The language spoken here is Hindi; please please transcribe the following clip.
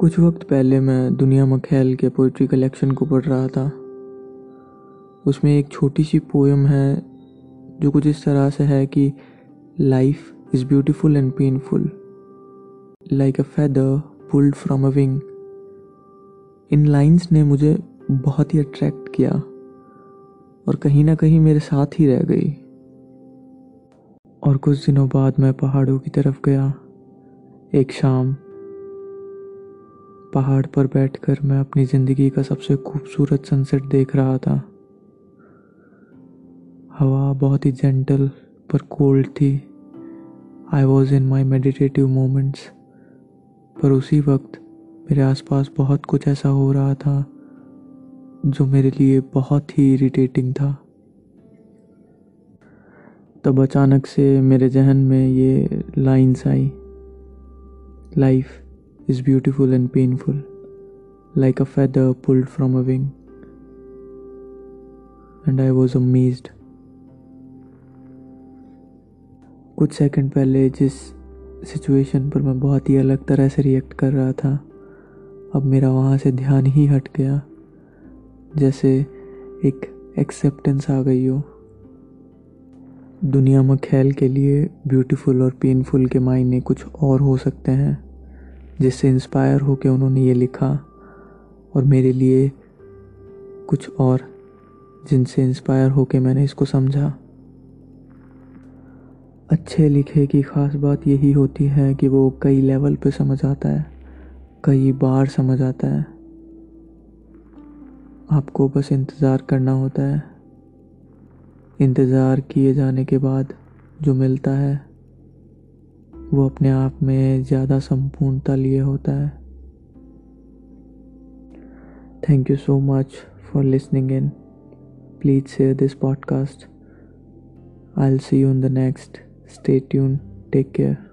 कुछ वक्त पहले मैं दुनिया मखैल के पोइट्री कलेक्शन को पढ़ रहा था। उसमें एक छोटी सी पोएम है, जो कुछ इस तरह से है कि life is beautiful and painful like a feather pulled from a wing in lines ने मुझे बहुत ही अट्रैक्ट किया, और कहीं ना कहीं मेरे साथ ही रह गई। और कुछ दिनों बाद मैं पहाड़ों की तरफ़ गया, एक शाम। पहाड़ पर बैठकर मैं अपनी ज़िंदगी का सबसे खूबसूरत सनसेट देख रहा था। हवा बहुत ही जेंटल पर कोल्ड थी। I was in my meditative moments पर उसी वक्त मेरे आसपास बहुत कुछ ऐसा हो रहा था जो मेरे लिए बहुत ही इरिटेटिंग था। तब अचानक से मेरे जहन में ये lines I life is beautiful and painful, like a feather pulled from a wing. And I was amazed. कुछ सेकंड पहले जिस सिचुएशन पर मैं बहुत ही अलग तरह से रिएक्ट कर रहा था अब मेरा वहाँ से ध्यान ही हट गया जैसे एक एक्सेप्टेंस आ गई हो दुनिया में खेल के लिए ब्यूटीफुल और पेनफुल के मायने कुछ और हो सकते हैं जिससे इंस्पायर होकर उन्होंने ये लिखा और मेरे लिए कुछ और जिनसे इंस्पायर हो के मैंने इसको समझा। अच्छे लिखे की ख़ास बात यही होती है कि वो कई लेवल पे समझ आता है, कई बार समझ आता है। आपको बस इंतज़ार करना होता है। इंतज़ार किए जाने के बाद जो मिलता है वो अपने आप में ज़्यादा संपूर्णता लिए होता है। Thank you so much for listening in please share this podcast I see you in the next stay tune take care